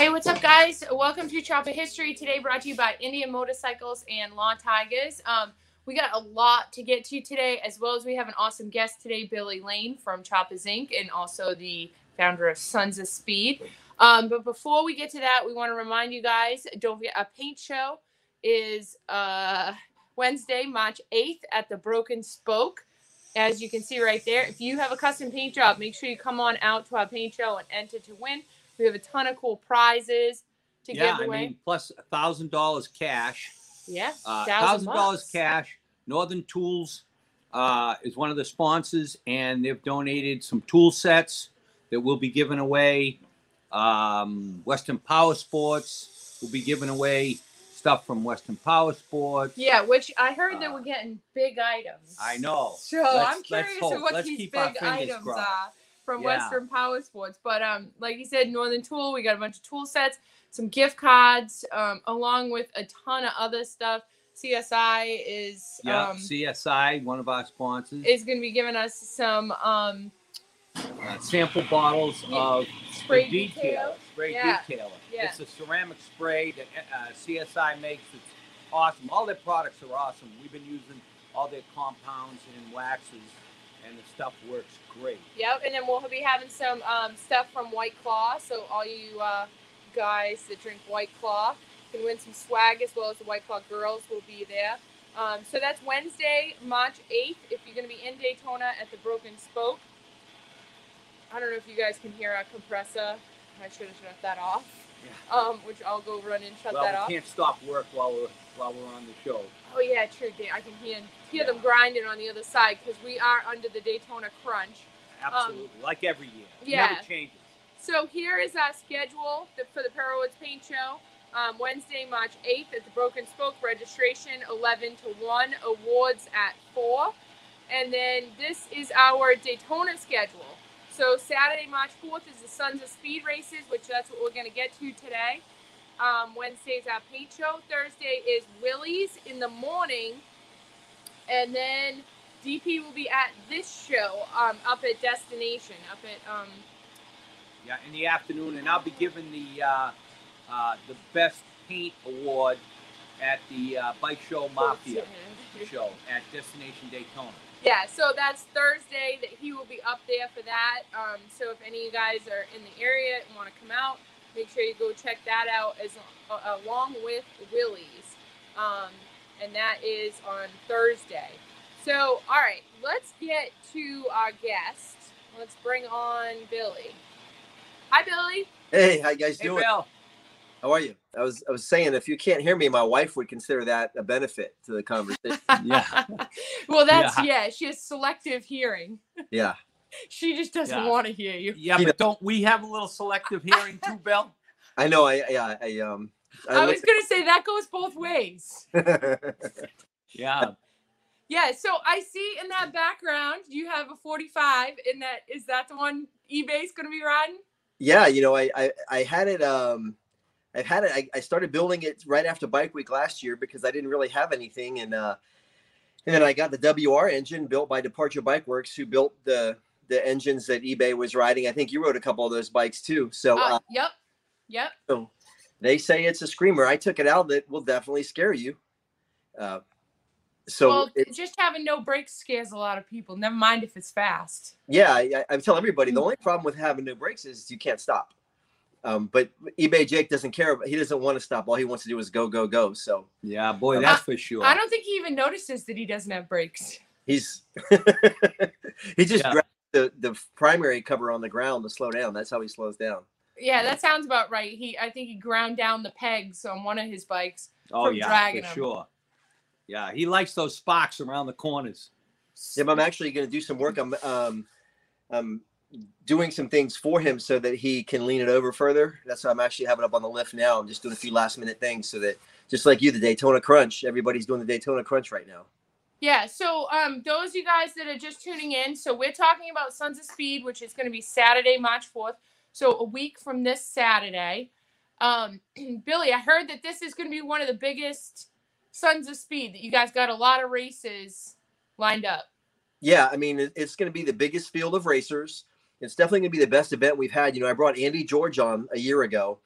Hey, what's up, guys? Welcome to Chopper History. Today, brought to you by Indian Motorcycles and Law Tigers. Um, we got a lot to get to today, as well as we have an awesome guest today, Billy Lane from Choppers Inc., and also the founder of Sons of Speed. Um, but before we get to that, we want to remind you guys don't forget a paint show is uh, Wednesday, March 8th at the Broken Spoke. As you can see right there, if you have a custom paint job, make sure you come on out to our paint show and enter to win. We have a ton of cool prizes to yeah, give away. I mean, plus a thousand dollars cash. yeah, Uh, thousand dollars cash. Northern Tools uh, is one of the sponsors, and they've donated some tool sets that will be given away. Um, Western Power Sports will be giving away stuff from Western Power Sports. Yeah, which I heard that Uh, we're getting big items. I know. So Let's- I'm curious hope. what these big items crossed. are from Yeah. Western Power Sports. But um, like you said, Northern Tool, we got a bunch of tool sets, some gift cards, um, along with a ton of other stuff. CSI is Yeah, um, CSI, one of our sponsors. is going to be giving us some um, uh, sample bottles Yeah. of spray the detail. Spray Yeah. detailer. Yeah. It's a ceramic spray that uh, CSI makes. It's awesome. All their products are awesome. We've been using all their compounds and waxes, and the stuff works great. Yep, and then we'll be having some um, stuff from White Claw. So all you uh, guys that drink White Claw can win some swag as well as the White Claw girls will be there. Um, so that's Wednesday, March 8th. If you're going to be in Daytona at the Broken Spoke. I don't know if you guys can hear our compressor. I should have shut that off. Yeah. Um, which I'll go run and shut well, that we off. can't stop work while we're while we're on the show. Oh yeah, true. I can hear hear them grinding on the other side because we are under the Daytona crunch. Absolutely, like every year. Um, yeah. never changes. So here is our schedule for the Perewitz Paint Show. Um, Wednesday, March 8th at the Broken Spoke. Registration 11 to 1. Awards at 4. And then this is our Daytona schedule. So Saturday, March 4th is the Sons of Speed races, which that's what we're going to get to today. Um, Wednesday is our paint show. Thursday is Willie's in the morning. And then DP will be at this show um, up at Destination, up at um, Yeah, in the afternoon, and I'll be giving the uh, uh, the best paint award at the uh, Bike Show Mafia show at Destination Daytona. Yeah, so that's Thursday that he will be up there for that. Um, so if any of you guys are in the area and want to come out, make sure you go check that out as uh, along with Willie's, um, and that is on Thursday. So all right, let's get to our guest. Let's bring on Billy. Hi, Billy. Hey, how you guys Hey, doing? Bill. How are you? I was I was saying if you can't hear me, my wife would consider that a benefit to the conversation. Yeah. well, that's Yeah. yeah. She has selective hearing. yeah. She just doesn't Yeah. want to hear you. Yeah, You but don't we have a little selective hearing too, Bill? I know I I, I um I was gonna say that goes both ways. Yeah. Yeah, so I see in that background you have a 45 In that is that the one eBay's gonna be riding? yeah, you know, I, I I had it um I've had it I, I started building it right after bike week last year because I didn't really have anything and uh and then I got the WR engine built by Departure Bike Works who built the the engines that eBay was riding. I think you rode a couple of those bikes too. So Uh, uh, yep. Yep. So they say it's a screamer. I took it out that will definitely scare you. Uh, so well, it- just having no brakes scares a lot of people. Never mind if it's fast. yeah, I, I tell everybody Mm. the only problem with having no brakes is you can't stop. Um, but eBay Jake doesn't care. He doesn't want to stop. All he wants to do is go, go, go. So Yeah, boy, that's for sure. I don't think he even notices that he doesn't have brakes. he's he just Yeah. grabbed the the primary cover on the ground to slow down. That's how he slows down. Yeah, that sounds about right. He I think he ground down the pegs on one of his bikes. oh from yeah, dragging for him. sure. Yeah, he likes those sparks around the corners. Yeah, but I'm actually going to do some work. I'm um, um, doing some things for him so that he can lean it over further. That's why I'm actually having up on the lift now. I'm just doing a few last minute things so that just like you, the Daytona Crunch, everybody's doing the Daytona Crunch right now. Yeah, so um, those of you guys that are just tuning in, so we're talking about Sons of Speed, which is going to be Saturday, March 4th. So a week from this Saturday. Um, Billy, I heard that this is going to be one of the biggest Sons of Speed, that you guys got a lot of races lined up. Yeah, I mean, it's going to be the biggest field of racers. It's definitely going to be the best event we've had. You know, I brought Andy George on a year ago,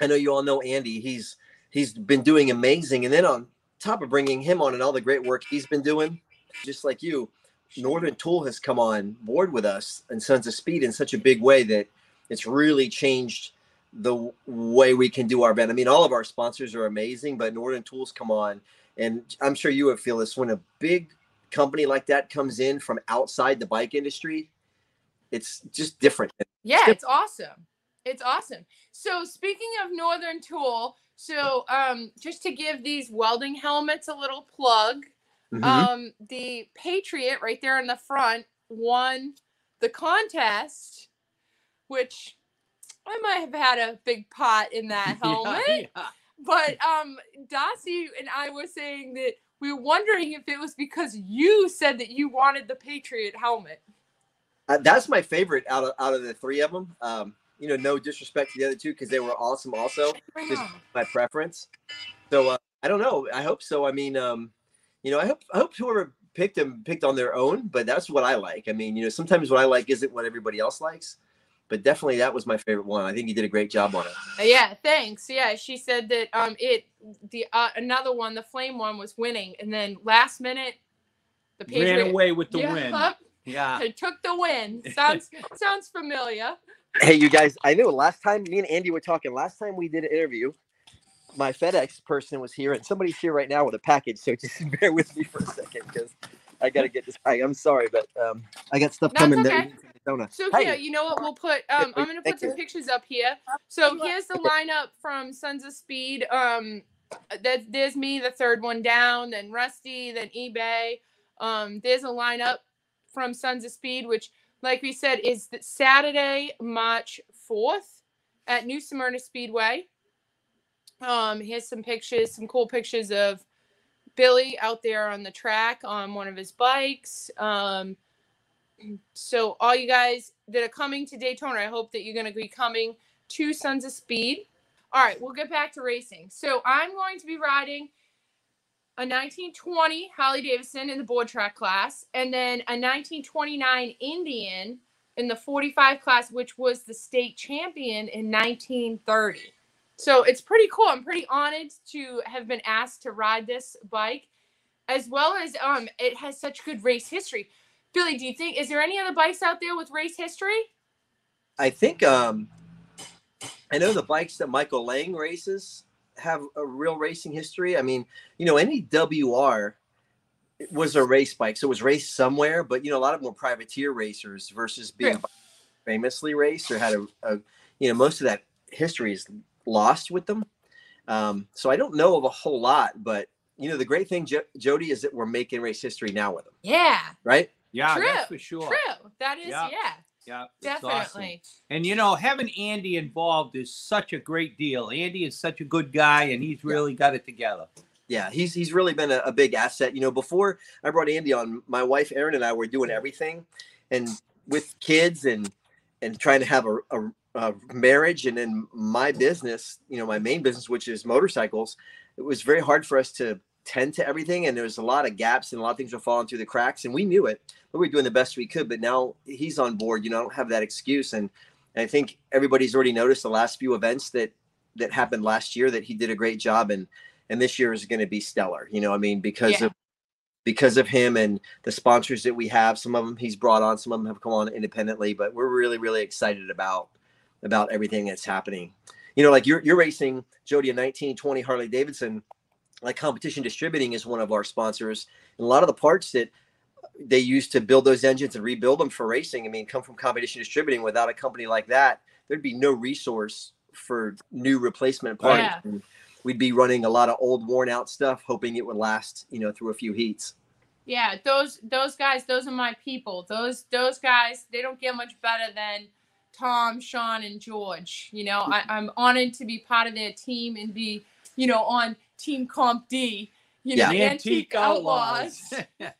I know you all know Andy. He's he's been doing amazing, and then on top of bringing him on and all the great work he's been doing, just like you, Northern Tool has come on board with us and Sons of Speed in such a big way that it's really changed the way we can do our event. I mean, all of our sponsors are amazing, but Northern Tools come on, and I'm sure you would feel this when a big company like that comes in from outside the bike industry. It's just different. Yeah, it's awesome. It's awesome. So speaking of Northern Tool, so um, just to give these welding helmets a little plug, mm-hmm. um, the Patriot right there in the front won the contest, which I might have had a big pot in that helmet. yeah, yeah. But um, Dossie and I were saying that we were wondering if it was because you said that you wanted the Patriot helmet. Uh, that's my favorite out of out of the three of them. Um, you know, no disrespect to the other two because they were awesome. Also, just my preference. So uh, I don't know. I hope so. I mean, um, you know, I hope I hope whoever picked them picked on their own, but that's what I like. I mean, you know, sometimes what I like isn't what everybody else likes, but definitely that was my favorite one. I think you did a great job on it. Uh, yeah, thanks. Yeah, she said that um it the uh, another one, the flame one, was winning, and then last minute, the Patriot ran away with the yeah, win. Yeah, it took the win. Sounds sounds familiar. Hey, you guys, I know last time me and Andy were talking, last time we did an interview, my FedEx person was here and somebody's here right now with a package. So just bear with me for a second because I got to get this. I, am sorry, but um, I got stuff That's coming okay. there. So hey. here, you know what? We'll put. Um, I'm gonna put some pictures up here. So here's the lineup from Sons of Speed. Um, that there's me, the third one down, then Rusty, then eBay. Um, there's a lineup from Sons of Speed, which like we said, is Saturday, March 4th at New Smyrna Speedway. Um, here's some pictures, some cool pictures of Billy out there on the track on one of his bikes. Um, so all you guys that are coming to Daytona, I hope that you're going to be coming to Sons of Speed. All right, we'll get back to racing. So I'm going to be riding a 1920 Harley Davidson in the board track class, and then a 1929 Indian in the 45 class, which was the state champion in 1930. So it's pretty cool. I'm pretty honored to have been asked to ride this bike, as well as um, it has such good race history. Billy, do you think is there any other bikes out there with race history? I think um, I know the bikes that Michael Lang races have a real racing history. I mean, you know, any WR was a race bike, so it was raced somewhere. But you know, a lot of them were privateer racers versus being yeah. famously raced or had a, a, you know, most of that history is lost with them. Um, so I don't know of a whole lot, but you know, the great thing, jo- Jody, is that we're making race history now with them. Yeah. Right. Yeah, True. that's for sure. True. That is, yeah. yeah. Yeah, definitely. Awesome. And you know, having Andy involved is such a great deal. Andy is such a good guy, and he's really yeah. got it together. Yeah, he's he's really been a, a, big asset. You know, before I brought Andy on, my wife Erin and I were doing everything, and with kids and and trying to have a, a, a marriage, and in my business, you know, my main business, which is motorcycles, it was very hard for us to tend to everything, and there was a lot of gaps and a lot of things were falling through the cracks, and we knew it we were doing the best we could, but now he's on board. You know, I don't have that excuse, and, and I think everybody's already noticed the last few events that that happened last year that he did a great job, and and this year is going to be stellar. You know, I mean, because yeah. of because of him and the sponsors that we have. Some of them he's brought on, some of them have come on independently, but we're really really excited about about everything that's happening. You know, like you're you're racing Jody a 1920 Harley Davidson. Like competition distributing is one of our sponsors, and a lot of the parts that they use to build those engines and rebuild them for racing. I mean, come from competition distributing without a company like that, there'd be no resource for new replacement parts. Yeah. we'd be running a lot of old worn out stuff, hoping it would last, you know, through a few heats. Yeah, those those guys, those are my people. Those those guys, they don't get much better than Tom, Sean, and George. You know, I, I'm honored to be part of their team and be, you know, on Team Comp D you know, yeah. antique, outlaws. yeah.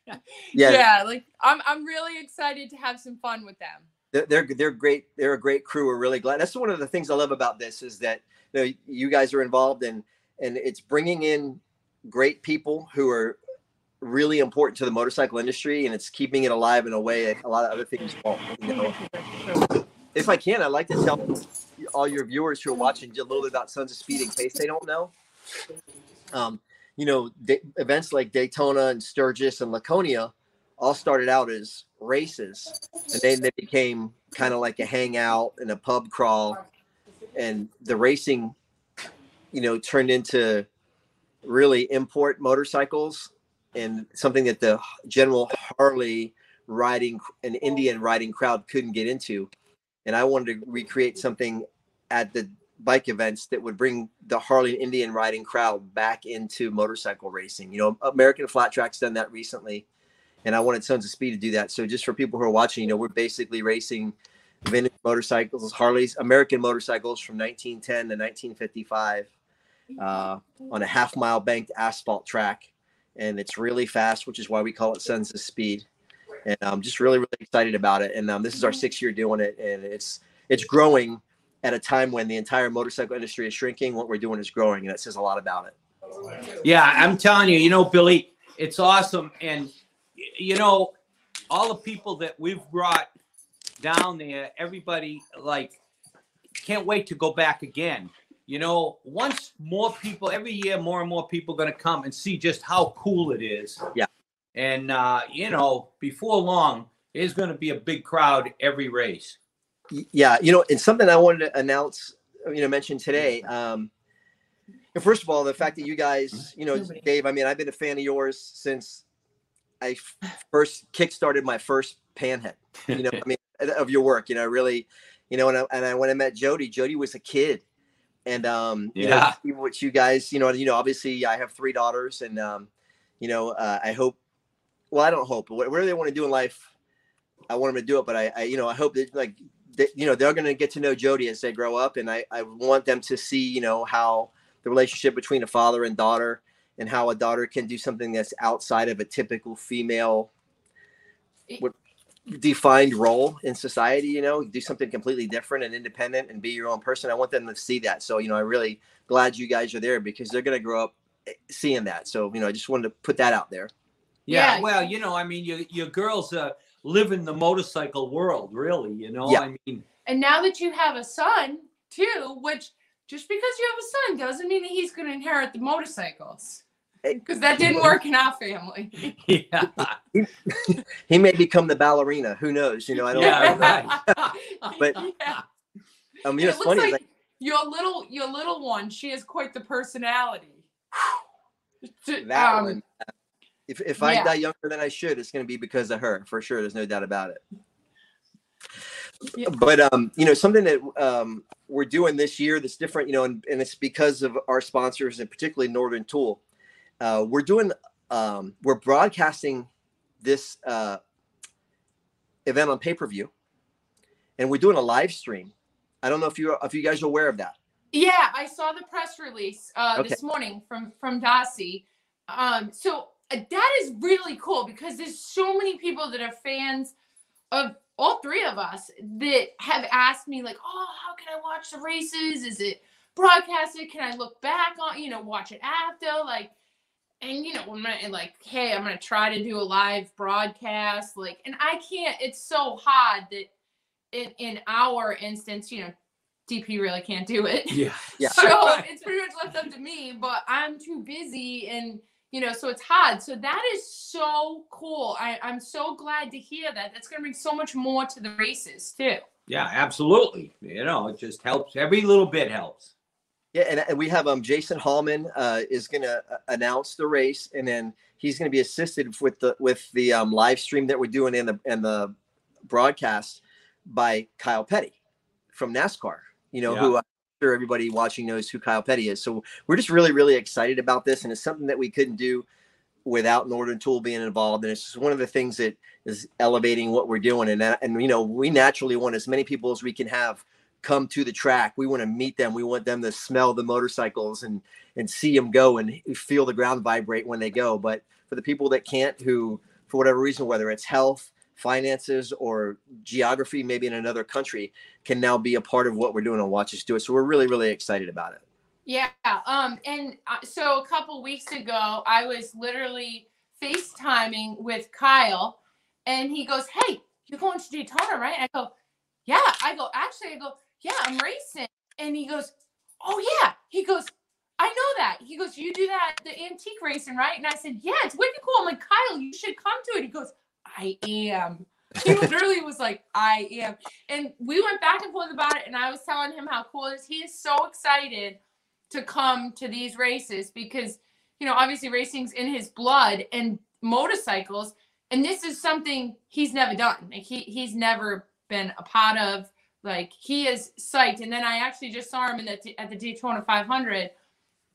yeah, like I'm I'm really excited to have some fun with them. They're, they're they're great. They're a great crew. We're really glad. That's one of the things I love about this is that you, know, you guys are involved and and it's bringing in great people who are really important to the motorcycle industry and it's keeping it alive in a way that a lot of other things won't. You know? if I can, I'd like to tell all your viewers who are watching a little bit about Sons of Speed in case they don't know. Um, you know, events like Daytona and Sturgis and Laconia all started out as races, and then they became kind of like a hangout and a pub crawl, and the racing, you know, turned into really import motorcycles and something that the general Harley riding an Indian riding crowd couldn't get into. And I wanted to recreate something at the bike events that would bring the Harley Indian riding crowd back into motorcycle racing. You know, American Flat Track's done that recently, and I wanted Sons of Speed to do that. So just for people who are watching, you know, we're basically racing vintage motorcycles, Harley's American motorcycles from 1910 to 1955 uh, on a half mile banked asphalt track, and it's really fast, which is why we call it Sons of Speed. And I'm just really, really excited about it. And um, this is our sixth year doing it, and it's it's growing at a time when the entire motorcycle industry is shrinking. What we're doing is growing, and it says a lot about it. Yeah, I'm telling you, you know, Billy, it's awesome, and you know, all the people that we've brought down there, everybody like can't wait to go back again you know, once more people, every year, more and more people going to come and see just how cool it is. Yeah. And, uh, you know, before long, there's going to be a big crowd every race. Yeah. You know, and something I wanted to announce, you know, mention today. Um, first of all, the fact that you guys, you know, Dave, I mean, I've been a fan of yours since I first kickstarted my first panhead, you know, I mean, of your work, you know, really, you know, and I, and I, when I met Jody, Jody was a kid and um, yeah, you know, what you guys, you know, you know, obviously I have three daughters, and um, you know, uh, I hope. Well, I don't hope, but whatever they want to do in life, I want them to do it. But I, I you know, I hope that like, that, you know, they're going to get to know Jody as they grow up, and I, I want them to see, you know, how the relationship between a father and daughter, and how a daughter can do something that's outside of a typical female defined role in society you know? Do something completely different and independent and be your own person. I want them to see that. So you know i'm really glad you guys are there because they're going to grow up eh, seeing that. So you know i just wanted to put that out there. Yeah, yeah. well you know i mean your, your girls uh, live in the motorcycle world really you know yeah. i mean and now that you have a son too which just because you have a son doesn't mean that he's going to inherit the motorcycles because that didn't work in our family. yeah. He, he, may become the ballerina. Who knows? You know, I don't yeah, know. Right. but yeah. I mean, it's funny. Like, like, your little your little one, she has quite the personality. that um, one. If if I yeah. die younger than I should, it's going to be because of her for sure. There's no doubt about it. Yeah. But um, you know, something that um, we're doing this year that's different, you know, and, and it's because of our sponsors and particularly Northern Tool uh, we're doing um, we're broadcasting this uh, event on pay per view, and we're doing a live stream. I don't know if you if you guys are aware of that. Yeah, I saw the press release uh, okay. this morning from from Darcy. Um, so Uh, that is really cool because there's so many people that are fans of all three of us that have asked me like, "Oh, how can I watch the races? Is it broadcasted? Can I look back on, you know, watch it after?" Like, and you know, I'm gonna, like, hey, I'm gonna try to do a live broadcast, like, and I can't. It's so hard that in in our instance, you know, DP really can't do it. Yeah, yeah. So it's pretty much left up to me, but I'm too busy, and you know, so it's hard. So that is so cool. I I'm so glad to hear that. That's gonna bring so much more to the races too. Yeah, absolutely. You know, it just helps. Every little bit helps. Yeah, and, and we have um Jason Hallman uh, is going to uh, announce the race, and then he's going to be assisted with the with the um, live stream that we're doing in the in the broadcast by Kyle Petty from NASCAR. You know yeah. who I'm sure everybody watching knows who Kyle Petty is. So we're just really really excited about this, and it's something that we couldn't do without Northern Tool being involved. And it's just one of the things that is elevating what we're doing. And that, and you know we naturally want as many people as we can have come to the track. We want to meet them. We want them to smell the motorcycles and and see them go and feel the ground vibrate when they go. But for the people that can't, who for whatever reason, whether it's health, finances, or geography, maybe in another country, can now be a part of what we're doing and watch us do it. So we're really really excited about it. Yeah. Um. And uh, so a couple weeks ago, I was literally FaceTiming with Kyle, and he goes, "Hey, you're going to Daytona, right?" I go yeah. I go, actually, I go, yeah, I'm racing. And he goes, oh yeah. He goes, I know that. He goes, you do that, the antique racing, right? And I said, yeah, it's wicked cool. I'm like, Kyle, you should come to it. He goes, I am. He literally was like, I am. And we went back and forth about it. And I was telling him how cool it is. He is so excited to come to these races because, you know, obviously racing's in his blood and motorcycles. And this is something he's never done. Like he he's never been a part of. Like he is psyched. And then I actually just saw him in the, at the Daytona 500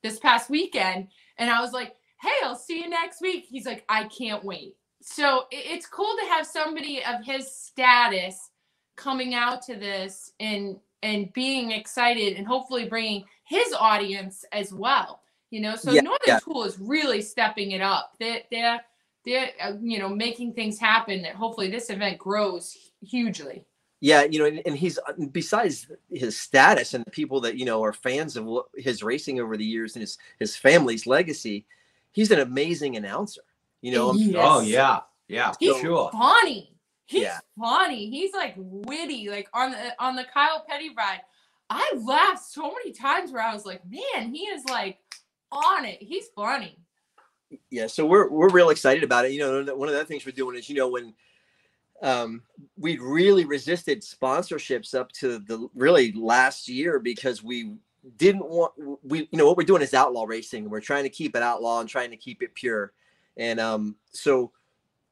this past weekend. And I was like, hey, I'll see you next week. He's like, I can't wait so it's cool to have somebody of his status coming out to this and and being excited and hopefully bringing his audience as well you know? So yeah, northern yeah. tool is really stepping it up. They're they're they're uh, you know making things happen that hopefully this event grows hugely. Yeah you know and, and he's uh, besides his status and the people that you know are fans of his racing over the years and his his family's legacy he's an amazing announcer you know, yes. oh yeah, yeah, he's sure. funny. He's yeah. funny. He's like witty. Like on the on the Kyle Petty ride, I laughed so many times where I was like, man, he is like on it. He's funny. Yeah, so we're we're real excited about it. You know, one of the things we're doing is, you know, when um, we really resisted sponsorships up to the really last year because we didn't want we you know what we're doing is outlaw racing. We're trying to keep it outlaw and trying to keep it pure. And um, so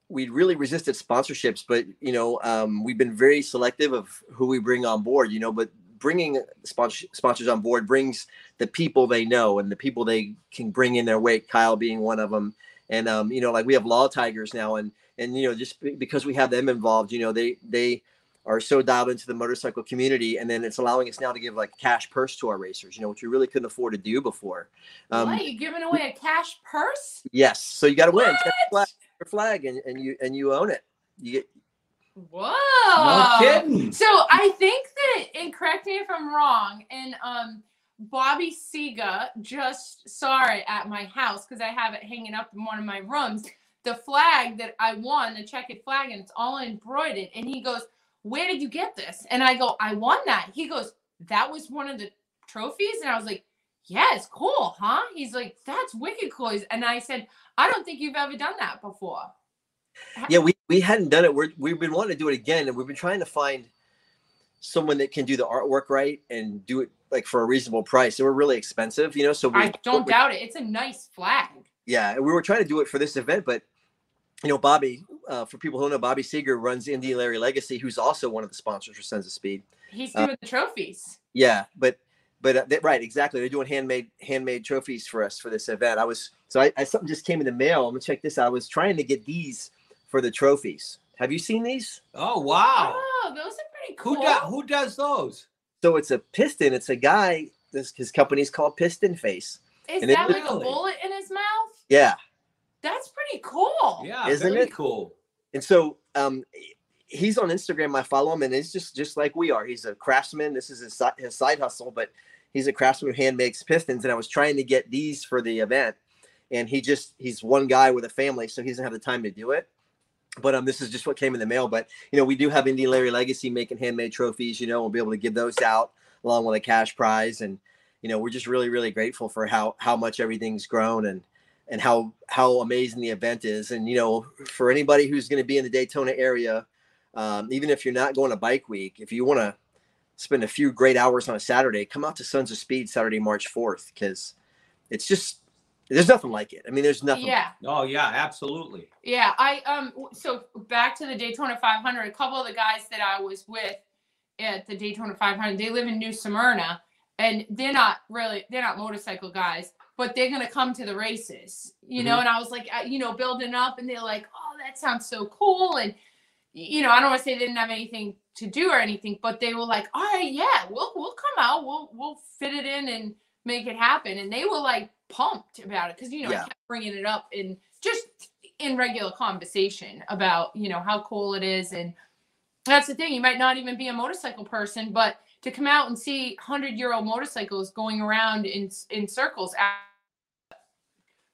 we really resisted sponsorships, but you know, um, we've been very selective of who we bring on board. You know, but bringing sponsor- sponsors on board brings the people they know and the people they can bring in their wake. Kyle being one of them, and um, you know, like we have Law Tigers now, and and you know, just because we have them involved, you know, they they are so dialed into the motorcycle community, and then it's allowing us now to give like cash purse to our racers, you know, which we really couldn't afford to do before. Um, what, you giving away a cash purse? Yes, so you got to win flag, your flag, and, and you and you own it. You get. Whoa! No kidding. So I think that, and correct me if I'm wrong, and um, Bobby Seeger just saw it at my house because I have it hanging up in one of my rooms. The flag that I won, the checkered flag, and it's all embroidered. And he goes, where did you get this? And I go, I won that. He goes, that was one of the trophies. And I was like, yeah, it's cool, huh? He's like, that's wicked cool. And I said, I don't think you've ever done that before. Yeah, we, we hadn't done it. We're, we've been wanting to do it again. And we've been trying to find someone that can do the artwork right and do it like for a reasonable price. They were really expensive, you know. So we, I don't doubt it. It's a nice flag. Yeah, and we were trying to do it for this event, but you know, Bobby, uh, for people who know, Bobby Seeger runs Indian Larry Legacy, who's also one of the sponsors for Sons of Speed. He's uh, doing uh, the trophies. Yeah, but but uh, they, right, exactly. They're doing handmade handmade trophies for us for this event. I was so I, I something just came in the mail. I'm gonna check this out. I was trying to get these for the trophies. Have you seen these? Oh wow! Oh, those are pretty cool. Who, do, who does those? So it's a piston. It's a guy. This his company's called Piston Face. Is and that like a bullet in his mouth? Yeah. That's pretty cool. Yeah, isn't it cool? And so um, he's on Instagram. I follow him, and he's just just like we are. He's a craftsman. This is his his side hustle, but he's a craftsman who hand makes pistons. And I was trying to get these for the event, and he just he's one guy with a family, so he doesn't have the time to do it. But um, this is just what came in the mail. But you know, we do have Indian Larry Legacy making handmade trophies. You know, we'll be able to give those out along with a cash prize, and you know, we're just really really grateful for how how much everything's grown and and how how amazing the event is. And you know, for anybody who's going to be in the Daytona area, um, even if you're not going to Bike Week, if you want to spend a few great hours on a Saturday, come out to Sons of Speed Saturday, March 4th, because it's just there's nothing like it. I mean, there's nothing. Yeah. Oh yeah, absolutely. Yeah, I um. So back to the Daytona 500. A couple of the guys that I was with at the Daytona 500, they live in New Smyrna, and they're not really they're not motorcycle guys but they're gonna come to the races, you mm-hmm. know. And I was like, uh, you know, building up, and they're like, oh, that sounds so cool. And you know, I don't want to say they didn't have anything to do or anything, but they were like, all right, yeah, we'll we'll come out, we'll we'll fit it in and make it happen. And they were like pumped about it because you know yeah. I kept bringing it up and just in regular conversation about you know how cool it is and that's the thing you might not even be a motorcycle person but to come out and see 100 year old motorcycles going around in in circles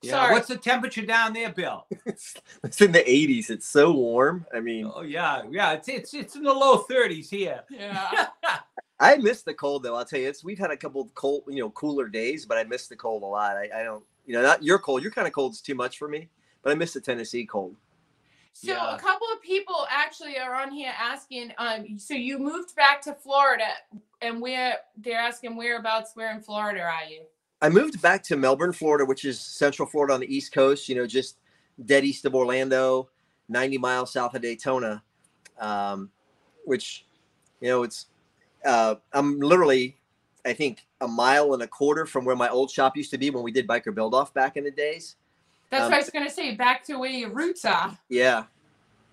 Yeah. Sorry. What's the temperature down there, Bill? It's, it's in the 80s. It's so warm. I mean, Oh yeah, yeah. It's it's it's in the low 30s here. Yeah. I miss the cold though. I'll tell you, it's we've had a couple of cold, you know, cooler days, but I miss the cold a lot. I, I don't, you know, not your cold. Your kind of cold. cold's too much for me, but I miss the Tennessee cold. So Yeah. a couple of people actually are on here asking. Um, so you moved back to Florida, and where they're asking whereabouts? Where in Florida are you? I moved back to Melbourne, Florida, which is Central Florida on the East Coast. You know, just dead east of Orlando, 90 miles south of Daytona. Um, which, you know, it's uh, I'm literally, I think, a mile and a quarter from where my old shop used to be when we did biker build off back in the days. That's Um, what I was gonna say. Back to where your roots are. Yeah,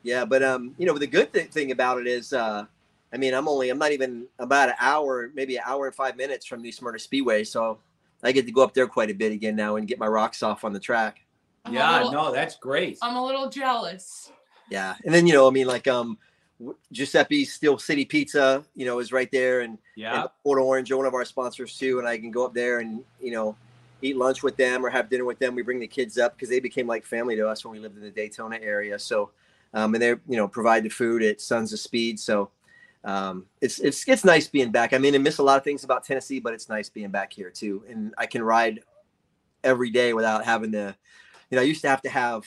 yeah, but um, you know, the good th- thing about it is, uh, I mean, I'm only, I'm not even about an hour, maybe an hour and five minutes from New Smyrna Speedway, so I get to go up there quite a bit again now and get my rocks off on the track. I'm yeah, little- no, that's great. I'm a little jealous. Yeah, and then you know, I mean, like um, w- Giuseppe's Steel City Pizza, you know, is right there, and, Yeah. and Port Orange are one of our sponsors too, and I can go up there and you know, eat lunch with them or have dinner with them. We bring the kids up because they became like family to us when we lived in the Daytona area. So, um, and they're you know provide the food at Sons of Speed. So, um, it's it's it's nice being back. I mean, I miss a lot of things about Tennessee, but it's nice being back here too, and I can ride every day without having to. You know, I used to have to have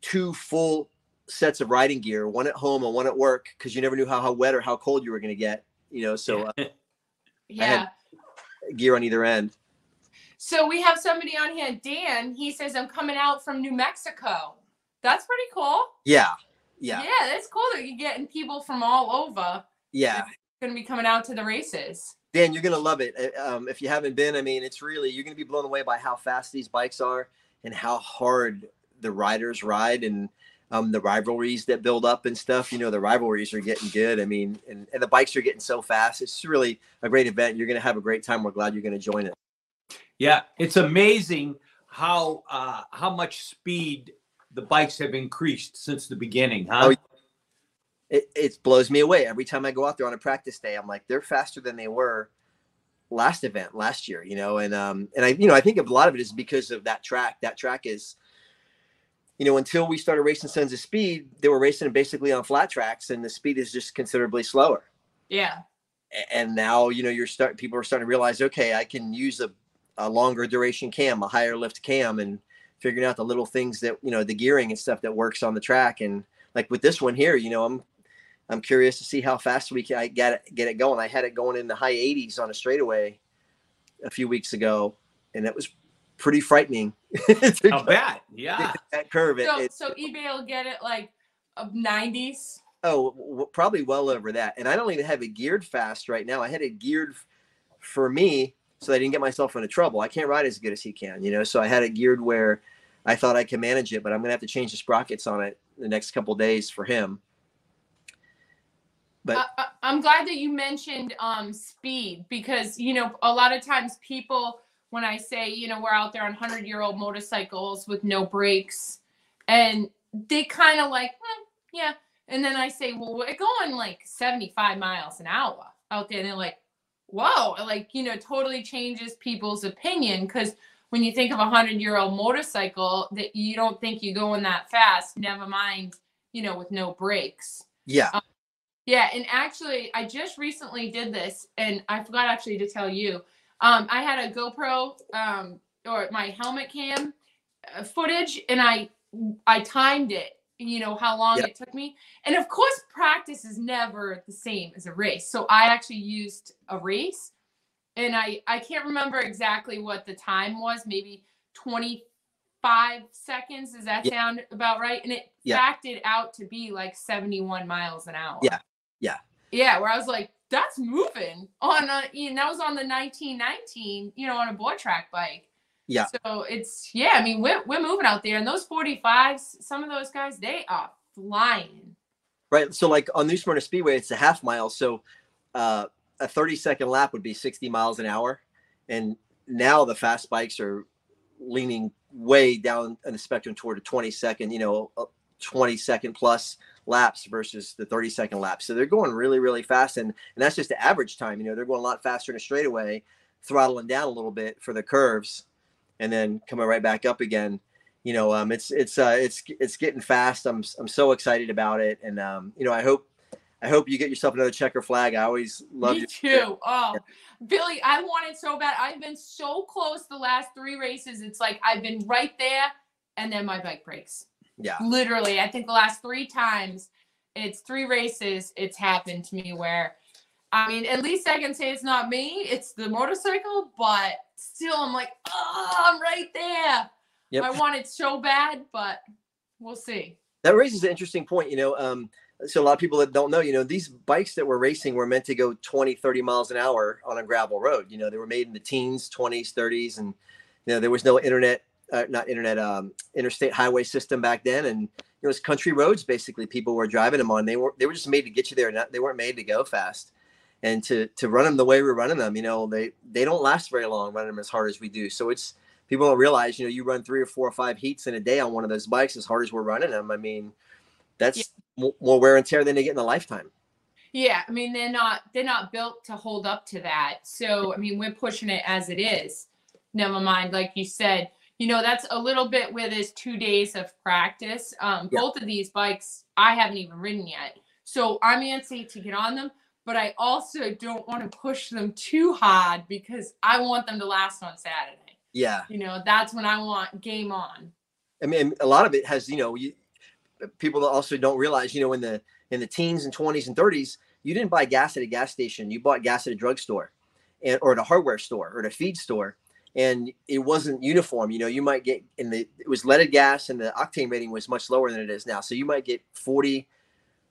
two full sets of riding gear, one at home and one at work, because you never knew how, how wet or how cold you were going to get. You know, so uh, Yeah. had- gear on either end. So we have somebody on here, Dan. He says I'm coming out from New Mexico. That's pretty cool. Yeah, yeah, Yeah, that's cool that you're getting people from all over yeah. going to be coming out to the races. Dan, you're gonna love it. Uh, Um, if you haven't been, I mean, it's really you're gonna be blown away by how fast these bikes are and how hard the riders ride and um, the rivalries that build up and stuff. You know, the rivalries are getting good. I mean, and, and the bikes are getting so fast. It's really a great event. You're gonna have a great time. We're glad you're gonna join it. Yeah, it's amazing how uh, how much speed the bikes have increased since the beginning, huh? Oh, It, it blows me away every time I go out there on a practice day. I'm like, they're faster than they were last event last year, you know, and um and I you know I think a lot of it is because of that track. That track is, you know, until we started racing Sons of Speed, they were racing basically on flat tracks, and the speed is just considerably slower. Yeah. And now you know you're start people are starting to realize, okay, I can use a, a longer duration cam, a higher lift cam, and figuring out the little things that you know the gearing and stuff that works on the track. And like with this one here, you know, I'm I'm curious to see how fast we can I get it get it going. I had it going in the high 80s on a straightaway a few weeks ago, and it was pretty frightening. to I'll bet. Yeah. that curve. It, So, it- so eBay will get it like of 90s. oh, w- w- probably well over that. And I don't even have it geared fast right now. I had it geared for me so I didn't get myself into trouble. I can't ride as good as he can, you know. So I had it geared where I thought I could manage it, but I'm gonna have to change the sprockets on it the next couple days for him. But I, I'm glad that you mentioned um, speed because you know a lot of times people when I say you know we're out there on hundred year old motorcycles with no brakes, and they kind of like "Hmm, yeah, and then I say well we're going like 75 miles an hour out there, and they're like whoa, like you know totally changes people's opinion because when you think of a hundred year old motorcycle that you don't think you're going that fast, never mind you know with no brakes. yeah, Yeah, and actually, I just recently did this, and I forgot actually to tell you. Um, I had a GoPro um, or my helmet cam uh, footage, and I I timed it. You know how long Yeah. it took me, and of course, practice is never the same as a race. So I actually used a race, and I I can't remember exactly what the time was. Maybe twenty five seconds. Does that Yeah. sound about right? And it backed it out to be like seventy one miles an hour. Yeah. Yeah. Yeah, where I was like, that's moving on a, you know, that was on the 1919, you know, on a board track bike. Yeah. So it's, yeah, I mean, we're, we're moving out there and those 45s, some of those guys, they are flying. right. So like on New Smyrna Speedway, it's a half mile. So uh, a 30 second lap would be 60 miles an hour, and now the fast bikes are leaning way down in the spectrum toward a 20 second, you know, a 20 second plus laps versus the 30 second laps. So they're going really, really fast. And, and that's just the average time. You know, they're going a lot faster in a straightaway, throttling down a little bit for the curves. And then coming right back up again. You know, um, it's it's uh, it's it's getting fast. I'm I'm so excited about it, and um, you know, I hope I hope you get yourself another checker flag. I always love you. too. Oh, Billy, I want it so bad. I've been so close the last three races. It's like I've been right there, and then my bike breaks. Yeah. Literally, I think the last three times, it's three races. It's happened to me where, I mean, at least I can say it's not me. It's the motorcycle, but still, I'm like, oh, I'm right there. Yep. I want it so bad, but we'll see. That raises an interesting point. You know, um, so a lot of people that don't know, you know, these bikes that we're racing were meant to go 20, 30 miles an hour on a gravel road. You know, they were made in the teens, 20s, 30s, and you know, there was no internet, uh, not internet, um, interstate highway system back then, and it was country roads basically. People were driving them on. They were they were just made to get you there. Not, they weren't made to go fast. And to to run them the way we're running them, you know, they they don't last very long running them as hard as we do. So it's people don't realize, you know, you run three or four or five heats in a day on one of those bikes as hard as we're running them. I mean, that's yeah. more wear and tear than they get in a lifetime. Yeah, I mean they're not they're not built to hold up to that. So I mean we're pushing it as it is. Never mind, like you said, you know that's a little bit where there's two days of practice. Um, yeah. Both of these bikes I haven't even ridden yet, so I'm antsy to get on them. But I also don't want to push them too hard because I want them to last on Saturday. Yeah, you know that's when I want game on. I mean, a lot of it has you know you people also don't realize, you know, in the in the teens and 20s and 30s, you didn't buy gas at a gas station. You bought gas at a drugstore and or at a hardware store or at a feed store. And it wasn't uniform. You know, you might get in the it was leaded gas and the octane rating was much lower than it is now. So you might get 40,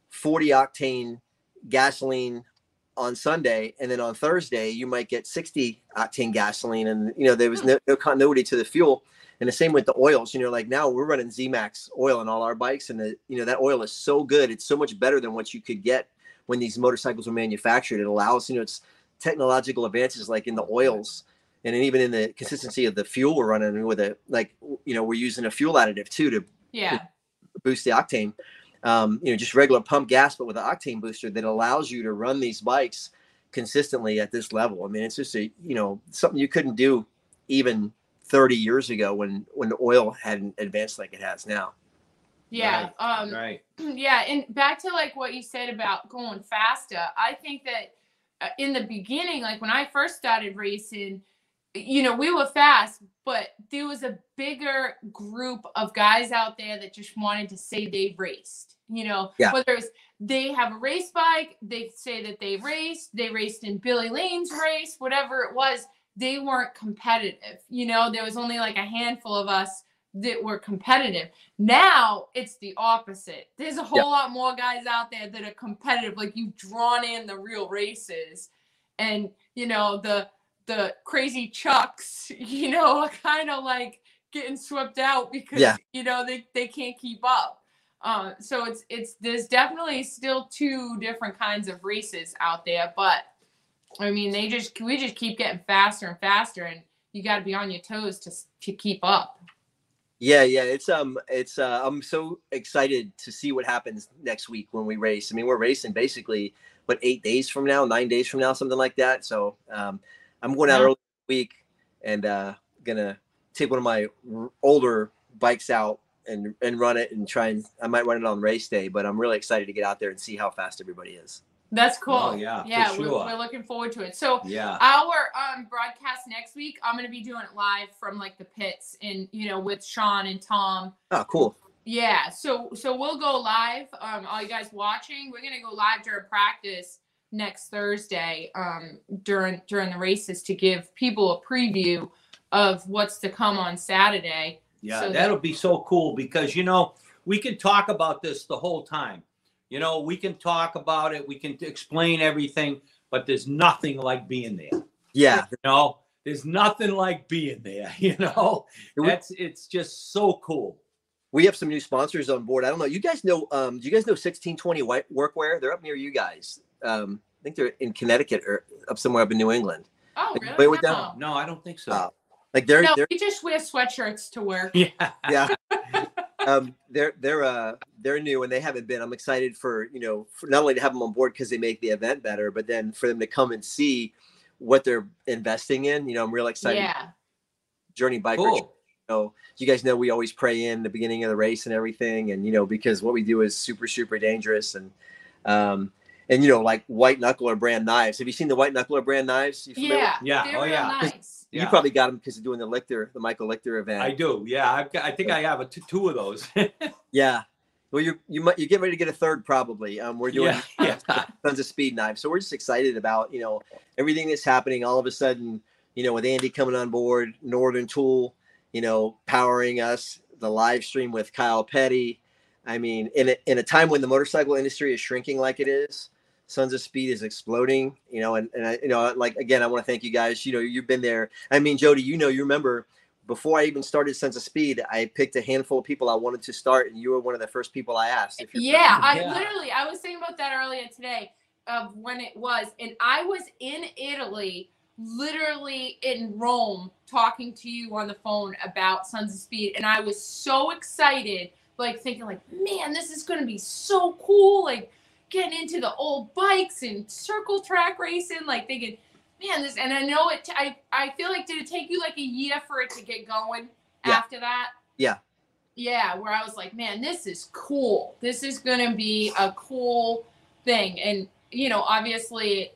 40 octane gasoline on Sunday, and then on Thursday you might get 60 octane gasoline, and you know there was hmm. no, no continuity to the fuel. And the same with the oils. You know, like now we're running ZMax oil on all our bikes, and the you know that oil is so good. It's so much better than what you could get when these motorcycles were manufactured. It allows you know it's technological advances like in the oils and even in the consistency of the fuel we're running with it. Like you know we're using a fuel additive too to yeah to boost the octane. Um, you know, just regular pump gas, but with an octane booster that allows you to run these bikes consistently at this level. I mean, it's just a you know something you couldn't do even 30 years ago when when the oil hadn't advanced like it has now. Yeah. Right. Um, right. Yeah, and back to like what you said about going faster. I think that uh, in the beginning, like when I first started racing, you know, we were fast, but there was a bigger group of guys out there that just wanted to say they raced. You know, yeah. whether it's they have a race bike, they say that they raced, they raced in Billy Lane's race, whatever it was they weren't competitive. You know, there was only like a handful of us that were competitive. Now it's the opposite. There's a whole yep. lot more guys out there that are competitive. Like you've drawn in the real races, and you know the the crazy chucks. You know, kind of like getting swept out because yeah. you know they they can't keep up. Uh, so it's it's there's definitely still two different kinds of races out there, but I mean, they just we just keep getting faster and faster, and you got to be on your toes to to keep up. Yeah, yeah, it's um, it's uh, I'm so excited to see what happens next week when we race. I mean, we're racing basically what eight days from now, nine days from now, something like that. So um, I'm going out yeah. early week and uh, gonna take one of my older bikes out and and run it and try and I might run it on race day. But I'm really excited to get out there and see how fast everybody is. That's cool. Oh, yeah, yeah, sure. we're, we're, looking forward to it. So yeah, our um broadcast next week, I'm gonna be doing it live from like the pits and you know with Sean and Tom. Oh, cool. Yeah, so so we'll go live. Um, all you guys watching, we're gonna go live during practice next Thursday. Um, during during the races to give people a preview of what's to come on Saturday. Yeah, so that'll that- be so cool because you know we can talk about this the whole time you know, we can talk about it, we can explain everything, but there's nothing like being there. Yeah. You know, there's nothing like being there, you know. That's it's just so cool. We have some new sponsors on board. I don't know. You guys know um do you guys know 1620 white workwear? They're up near you guys. Um I think they're in Connecticut or up somewhere up in New England. Oh, really? With them? No, I don't think so. Uh, like they're, no, they're we just wear sweatshirts to work. Yeah. Yeah. um, they're they're uh they're new and they haven't been. I'm excited for you know for not only to have them on board because they make the event better, but then for them to come and see what they're investing in. You know, I'm real excited. Yeah. Journey Biker. Cool. So you guys know we always pray in the beginning of the race and everything, and you know because what we do is super super dangerous and um and you know like white knuckler brand knives. Have you seen the white knuckler brand knives? You familiar with- Yeah. Yeah, They're oh, real yeah. nice. You probably got them because of doing the Lichter, the Michael Lichter event. I do. Yeah, I've got, I think I have a t- two of those. Yeah. Well, you you might you get ready to get a third probably. Um, we're doing yeah, yeah. Sons of Speed knives, so we're just excited about you know everything that's happening. All of a sudden, you know, with Andy coming on board, Northern Tool, you know, powering us, the live stream with Kyle Petty. I mean, in a, in a time when the motorcycle industry is shrinking like it is, Sons of Speed is exploding. You know, and and I, you know, like again, I want to thank you guys. You know, you've been there. I mean, Jody, you know, you remember before I even started Sons of Speed, I picked a handful of people I wanted to start, and you were one of the first people I asked. If Yeah, I Yeah. literally I was thinking about that earlier today of when it was, and I was in Italy, literally in Rome, talking to you on the phone about Sons of Speed, and I was so excited, like thinking like, man, this is gonna be so cool, like getting into the old bikes and circle track racing, like thinking, man, this, and I know it. I I feel like did it take you like a year for it to get going Yeah. after that? Yeah. Yeah, where I was like, man, this is cool. This is gonna be a cool thing. And you know, obviously,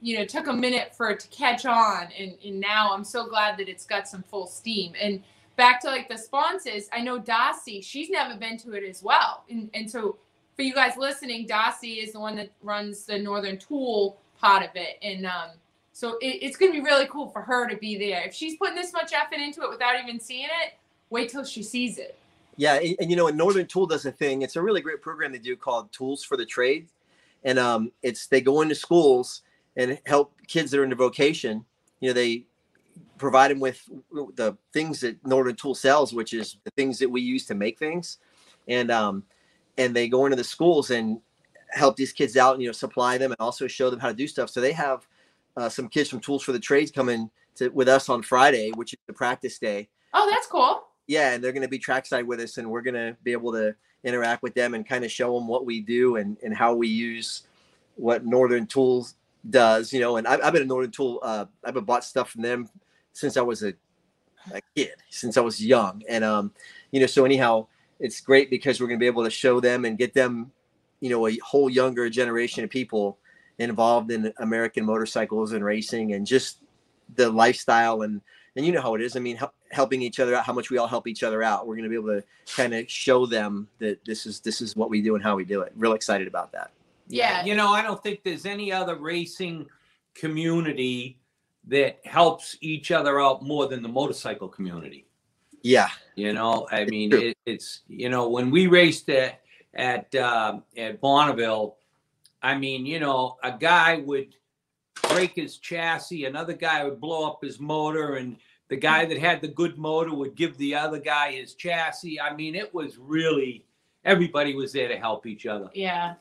you know, it took a minute for it to catch on and, and now I'm so glad that it's got some full steam. And back to like the sponsors, I know Darcy, she's never been to it as well. And and so for you guys listening, Darcy is the one that runs the Northern Tool part of it. And um so it, it's gonna be really cool for her to be there. If she's putting this much effort into it without even seeing it, wait till she sees it. Yeah, and, and, you know, Northern Tool does a thing. It's a really great program they do called Tools for the Trade, and um, it's they go into schools and help kids that are into vocation. You know, they provide them with the things that Northern Tool sells, which is the things that we use to make things, and um, and they go into the schools and help these kids out. And, you know, supply them and also show them how to do stuff. So they have uh, some kids from Tools for the Trades coming to with us on Friday, which is the practice day Oh, that's cool. yeah, and they're going to be trackside with us, and we're going to be able to interact with them and kind of show them what we do and, and how we use what Northern Tools does. You know, and I've, I've been a Northern Tool. Uh, I've been bought stuff from them since I was a, a kid, since I was young, and um, you know, so anyhow, it's great because we're going to be able to show them and get them, you know, a whole younger generation of people involved in American motorcycles and racing and just the lifestyle and and you know how it is. I mean, hel- helping each other out, how much we all help each other out. We're going to be able to kind of show them that this is this is what we do and how we do it. Real excited about that. Yeah. You know, I don't think there's any other racing community that helps each other out more than the motorcycle community. Yeah, You know, I mean, it, it's you know when we raced at at uh, at Bonneville, I mean, you know, a guy would break his chassis, another guy would blow up his motor, and the guy that had the good motor would give the other guy his chassis. I mean, it was really everybody was there to help each other. Yeah.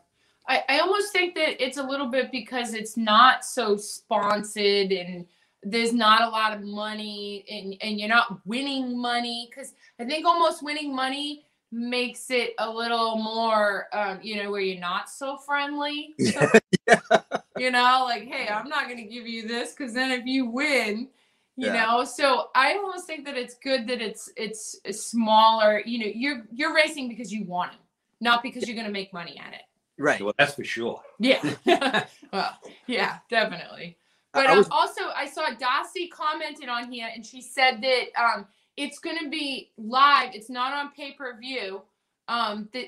I, I almost think that it's a little bit because it's not so sponsored and there's not a lot of money and, and you're not winning money because I think almost winning money makes it a little more um, you know where you're not so friendly. So- you know like hey i'm not going to give you this because then if you win you Yeah. know? So i almost think that it's good that it's it's smaller you know you're you're racing because you want to not because you're going to make money at it. Right. Well, that's for sure. yeah. Well yeah definitely. I- but I um, was- also i saw darcy commented on here and she said that um it's going to be live it's not on pay-per-view um that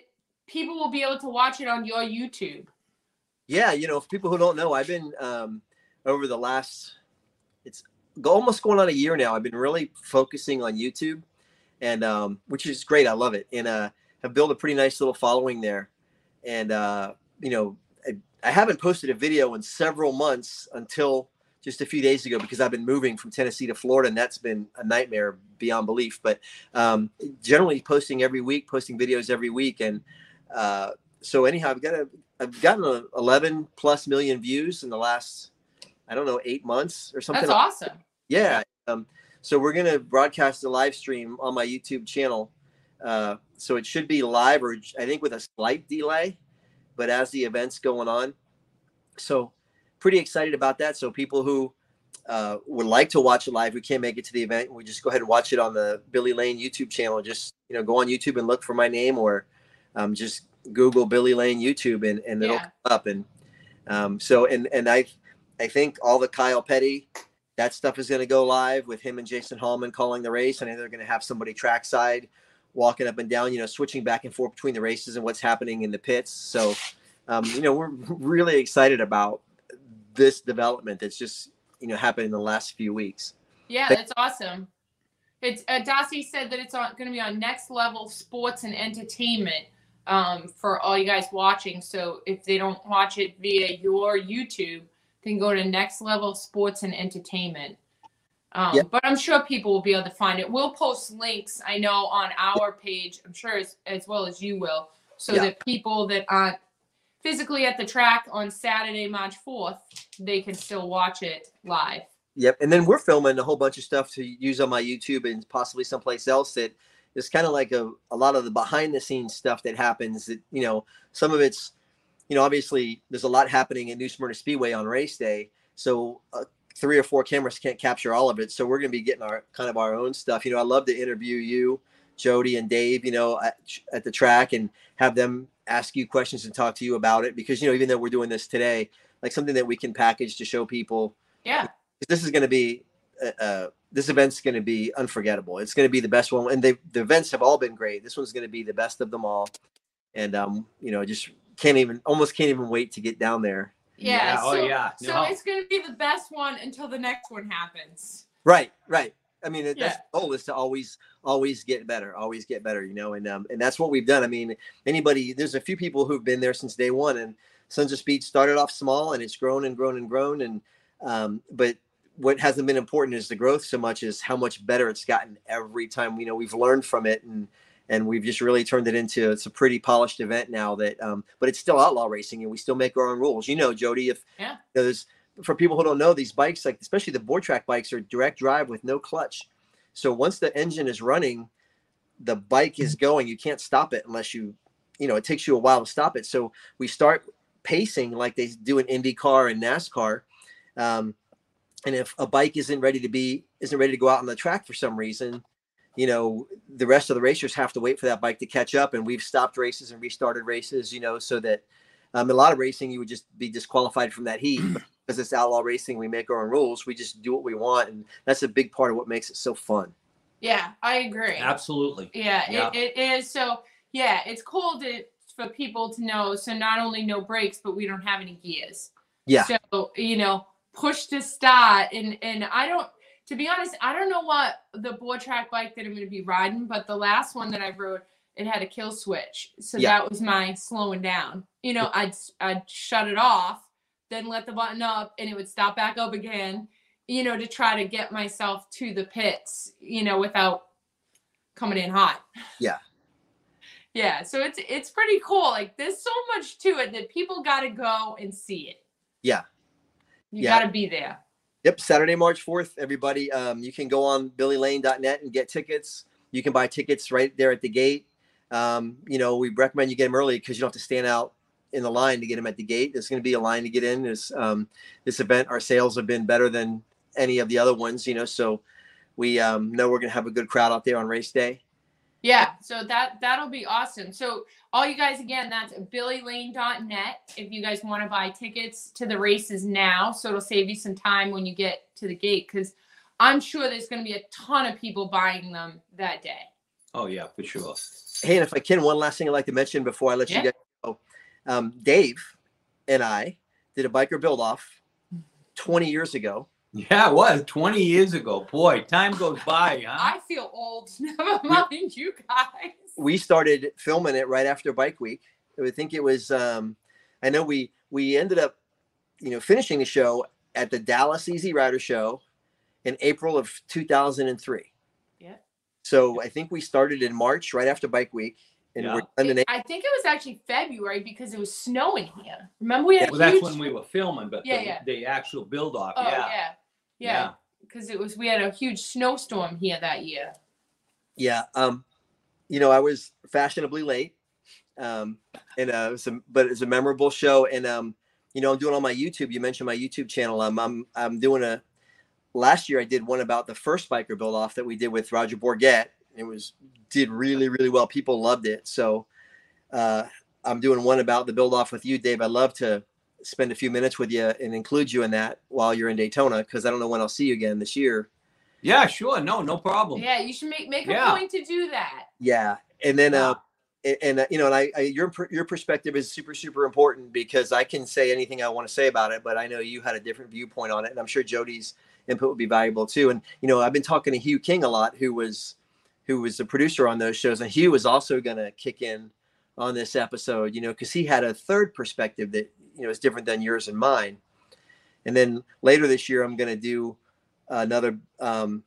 people will be able to watch it on your youtube Yeah, you know, for people who don't know, I've been um, over the last it's almost going on a year now. I've been really focusing on YouTube, and um, which is great. I love it, and uh, have built a pretty nice little following there. And uh, you know, I, I haven't posted a video in several months until just a few days ago because I've been moving from Tennessee to Florida, and that's been a nightmare beyond belief. But um, generally, posting every week, posting videos every week, and uh, so anyhow, I've got a I've gotten a 11 plus million views in the last, I don't know, eight months or something. that's awesome Yeah. Um, so we're gonna broadcast a live stream on my YouTube channel. Uh, so it should be live, or I think with a slight delay, but as the event's going on. So pretty excited about that. So people who uh, would like to watch it live, who can't make it to the event, we just go ahead and watch it on the Billy Lane YouTube channel. Just you know, go on YouTube and look for my name, or um, just Google Billy Lane YouTube, and, and it'll Yeah. come up. And um, so, and and I, I think all the Kyle Petty, that stuff is going to go live with him and Jason Hallman calling the race. Know they're going to have somebody trackside, walking up and down, you know, switching back and forth between the races and what's happening in the pits. So, um, you know, we're really excited about this development that's just you know happened in the last few weeks. Yeah, that's awesome. It's uh, Darcy said that it's going to be on Next Level Sports and Entertainment um, for all you guys watching. So if they don't watch it via your YouTube, then go to Next Level Sports and Entertainment. Um, Yeah. But I'm sure people will be able to find it. We'll post links, I know, on our page. I'm sure as, as well as you will, so Yeah. that people that aren't physically at the track on Saturday, March 4th, they can still watch it live. Yep, and then we're filming a whole bunch of stuff to use on my YouTube and possibly someplace else that is kind of like a, a lot of the behind the scenes stuff that happens. That you know, some of it's you know obviously there's a lot happening at New Smyrna Speedway on race day, so uh, three or four cameras can't capture all of it. So we're going to be getting our kind of our own stuff. You know, I love to interview you, Jody, and Dave. You know, at, at the track and have them ask you questions and talk to you about it because you know even though we're doing this today, like something that we can package to show people Yeah. this is going to be uh, uh, this event's going to be unforgettable. It's going to be the best one, and they the events have all been great. This one's going to be the best of them all, and um, you know, just can't even almost can't even wait to get down there. Yeah. Oh so, yeah. So it's going to be the best one until the next one happens. Right, right. I mean, that's Yeah. the goal is to always always get better, always get better. You know, and um, and that's what we've done. I mean, anybody, there's a few people who've been there since day one, and Sons of Speed started off small, and it's grown and grown and grown, and um, but what hasn't been important is the growth so much as how much better it's gotten every time. You know, we've learned from it and and we've just really turned it into it's a pretty polished event now that um but it's still outlaw racing and we still make our own rules. You know, Jody, if Yeah. there's for people who don't know these bikes, like especially the board track bikes are direct drive with no clutch. So once the engine is running, the bike is going. You can't stop it unless you, you know, it takes you a while to stop it. So we start pacing like they do in IndyCar and NASCAR. Um, and if a bike isn't ready to be isn't ready to go out on the track for some reason, you know, the rest of the racers have to wait for that bike to catch up. And we've stopped races and restarted races, you know, so that um, a lot of racing you would just be disqualified from that heat. Because it's outlaw racing, we make our own rules. We just do what we want, and that's a big part of what makes it so fun. Yeah, I agree. Absolutely. Yeah, Yeah. It, it is. So, yeah, it's cool to, for people to know. So, not only no brakes, but we don't have any gears. Yeah. So, you know, push to start. And, and I don't, to be honest, I don't know what the board track bike that I'm going to be riding, but the last one that I rode, it had a kill switch. So Yeah. that was my slowing down. You know, I'd, I'd shut it off, then let the button up, and it would stop back up again, you know, to try to get myself to the pits, you know, without coming in hot. Yeah. Yeah, so it's it's pretty cool. Like there's so much to it that people got to go and see it. Yeah. You Yeah. got to be there. Yep, Saturday, March 4th, everybody. Um, you can go on billylane.net and get tickets. You can buy tickets right there at the gate. Um, you know, we recommend you get them early because you don't have to stand out in the line to get them at the gate. There's going to be a line to get in. This um, this event, our sales have been better than any of the other ones. You know, so we um, know we're going to have a good crowd out there on race day. Yeah, so that that'll be awesome. So all you guys again, that's billylane.net if you guys want to buy tickets to the races now. So it'll save you some time when you get to the gate because I'm sure there's going to be a ton of people buying them that day. Oh yeah, for sure. Hey, and if I can, one last thing I'd like to mention before I let Yeah. you guys go. Um, Dave and I did a biker build off 20 years ago. Yeah, it was 20 years ago. Boy, time goes by, huh? I feel old. Never mind you guys. we started filming it right after bike week i would think it was um i know we we ended up you know finishing the show at the dallas easy rider show in april of 2003 Yeah. so i think we started in march right after bike week and we're Yeah. done in I think it was actually February because it was snowing here. Remember we had well, a that's huge when we were filming, but Yeah, the, yeah. the actual build off, Oh yeah. yeah. Yeah. Because it was we had a huge snowstorm here that year. yeah um you know i was fashionably late um and uh it was a, but it's a memorable show and um you know i'm doing on my youtube you mentioned my youtube channel i'm i'm, I'm doing a last year I did one about the first biker build off that we did with Roger Bourget. It was did really really well. People loved it. So uh, I'm doing one about the build off with you, Dave. I'd love to spend a few minutes with you and include you in that while you're in Daytona because I don't know when I'll see you again this year. Yeah, sure. No, no problem. Yeah, you should make make a Yeah. point to do that. Yeah, and then Yeah. uh, and, and uh, you know, and I, I your your perspective is super super important because I can say anything I want to say about it, but I know you had a different viewpoint on it, and I'm sure Jody's input would be valuable too. And you know, I've been talking to Hugh King a lot, who was who was the producer on those shows, and Hugh was also going to kick in on this episode, you know, because he had a third perspective that you know is different than yours and mine. And then later this year, I'm going to do another um,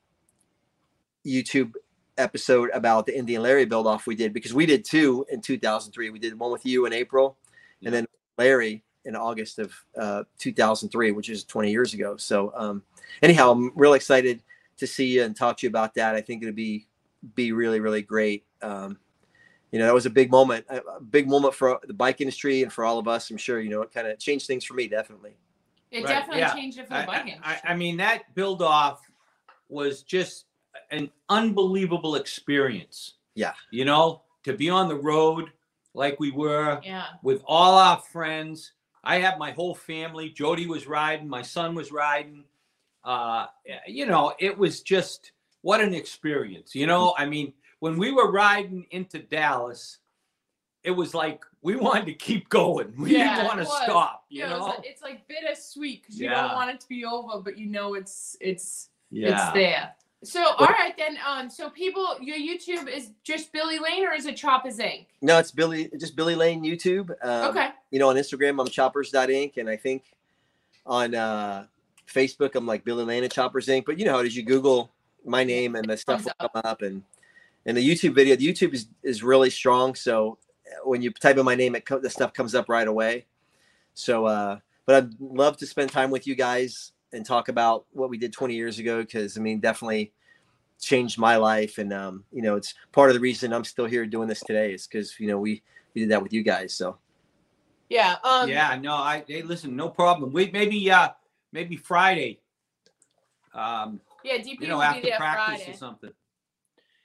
YouTube episode about the Indian Larry build off we did because we did two in 2003. We did one with you in April and then Larry in August of uh, 2003, which is 20 years ago. So, um, anyhow, I'm really excited to see you and talk to you about that. I think it'd be be really really great. Um, you know, that was a big moment, a a big moment for the bike industry and for all of us. I'm sure you know it kind of changed things for me, definitely. It Right, definitely yeah. changed it for I, the bike I, industry. I mean, that build off was just an unbelievable experience. Yeah. You know, to be on the road like we were yeah. with all our friends. I had my whole family. Jody was riding, my son was riding. Uh, you know, it was just what an experience. You know, I mean, when we were riding into Dallas, it was like we wanted to keep going. We Yeah, didn't want to stop. You Yeah, it know, like- it's like bittersweet because you Yeah. don't want it to be over, but you know it's it's yeah. it's there. So all right then, um, so people, your YouTube is just Billy Lane or is it Choppers Inc? No, it's Billy, just Billy Lane YouTube. Um, okay, you know, on Instagram, I'm choppers.inc. And I think on uh, Facebook, I'm like Billy Lane at Choppers Inc. But you know how it is, you Google my name and the stuff will come up. And and the YouTube video, the YouTube is, is really strong. So uh, when you type in my name, it co- the stuff comes up right away. So, uh, but I'd love to spend time with you guys and talk about what we did 20 years ago. Cause I mean, definitely changed my life. And, um, you know, it's part of the reason I'm still here doing this today is because, you know, we, we did that with you guys. So. yeah, um, yeah, no, I hey, listen, no problem. We maybe uh maybe Friday. Um, yeah, DP you know, will be after there practice Friday. or something.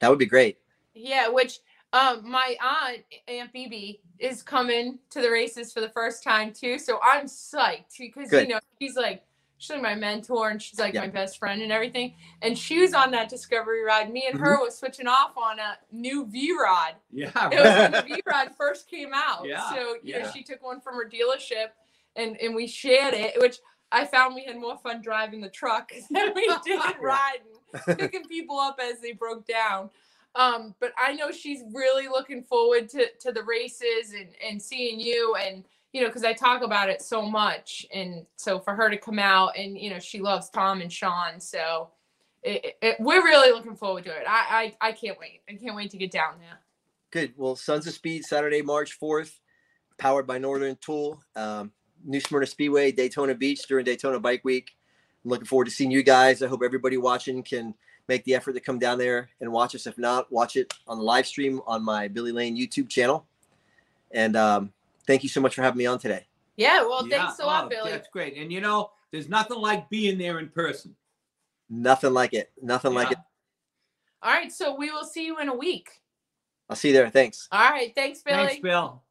That would be great. Yeah, which um my aunt Aunt Phoebe is coming to the races for the first time too, so I'm psyched because Good. you know she's like she's like my mentor and she's like Yeah. my best friend and everything. And she was on that Discovery ride. Me and her Mm-hmm. was switching off on a new V rod. Yeah, It was when the V rod first came out. Yeah, So you know she took one from her dealership and and we shared it, which I found we had more fun driving the truck than we did riding picking people up as they broke down. Um, but I know she's really looking forward to, to the races and, and seeing you and you know because I talk about it so much and so for her to come out and you know she loves Tom and Sean so it, it- it- we're really looking forward to it. I, I I can't wait. I can't wait to get down there. Good. Well, Sons of Speed, Saturday, March 4th, powered by Northern Tool, um, New Smyrna Speedway, Daytona Beach during Daytona Bike Week. I'm looking forward to seeing you guys. I hope everybody watching can make the effort to come down there and watch us. If not, watch it on the live stream on my Billy Lane YouTube channel. And um, thank you so much for having me on today. Yeah. Well, Yeah, thanks a lot, oh, Billy. That's great. And you know, there's nothing like being there in person. Nothing like it. Nothing like it. All right. So we will see you in a week. I'll see you there. Thanks. All right. Thanks, Billy. Thanks, Bill.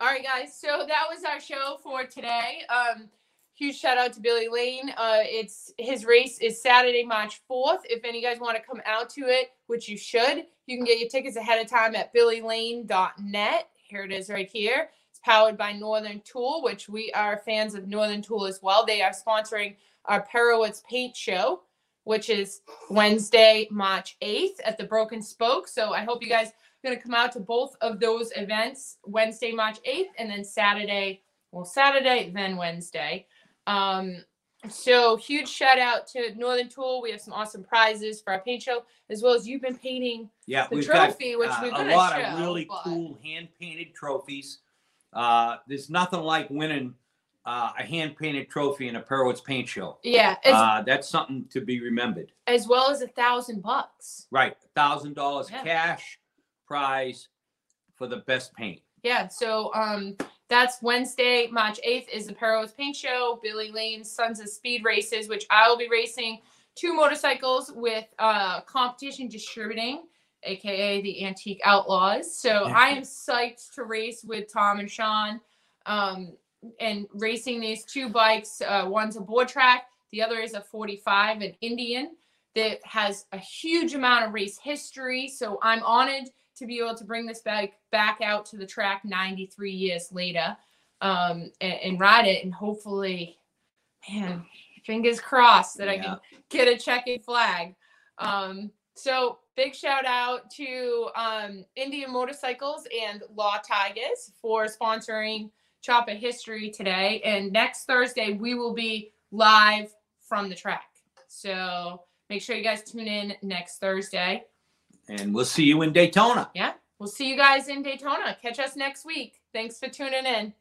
All right, guys. So that was our show for today. Um, huge shout out to Billy Lane. Uh, it's his race is Saturday, March fourth. If any guys want to come out to it, which you should, you can get your tickets ahead of time at billylane.net. Here it is, right here. It's powered by Northern Tool, which we are fans of Northern Tool as well. They are sponsoring our Perewitz Paint Show, which is Wednesday, March eighth at the Broken Spoke. So I hope you guys are going to come out to both of those events Wednesday, March 8th, and then Saturday, well, Saturday, then Wednesday. Um, so huge shout out to Northern Tool. We have some awesome prizes for our paint show, as well as you've been painting. Yeah, The trophy, got which uh, we're a gonna lot show, of really but- cool hand painted trophies. Uh, there's nothing like winning uh, a hand painted trophy in a Perewitz paint show. Yeah, Uh, that's something to be remembered. as well as a thousand bucks. Right, a thousand dollars cash prize for the best paint. Yeah, so um, that's Wednesday, March 8th is the Perewitz Paint Show, Billy Lane's Sons of Speed races, which I will be racing two motorcycles with uh, competition distributing, aka the Antique Outlaws. So I am psyched to race with Tom and Sean um, and racing these two bikes. Uh, one's a board track, the other is a 45, an Indian that has a huge amount of race history. So I'm honored to be able to bring this bike back out to the track 93 years later um, and, and ride it. And hopefully, man, fingers crossed that I can get a checkered flag. Um, so big shout out to um, Indian Motorcycles and Law Tigers for sponsoring Chopper History today. And next Thursday, we will be live from the track. So make sure you guys tune in next Thursday. And we'll see you in Daytona. Yeah. We'll see you guys in Daytona. Catch us next week. Thanks for tuning in.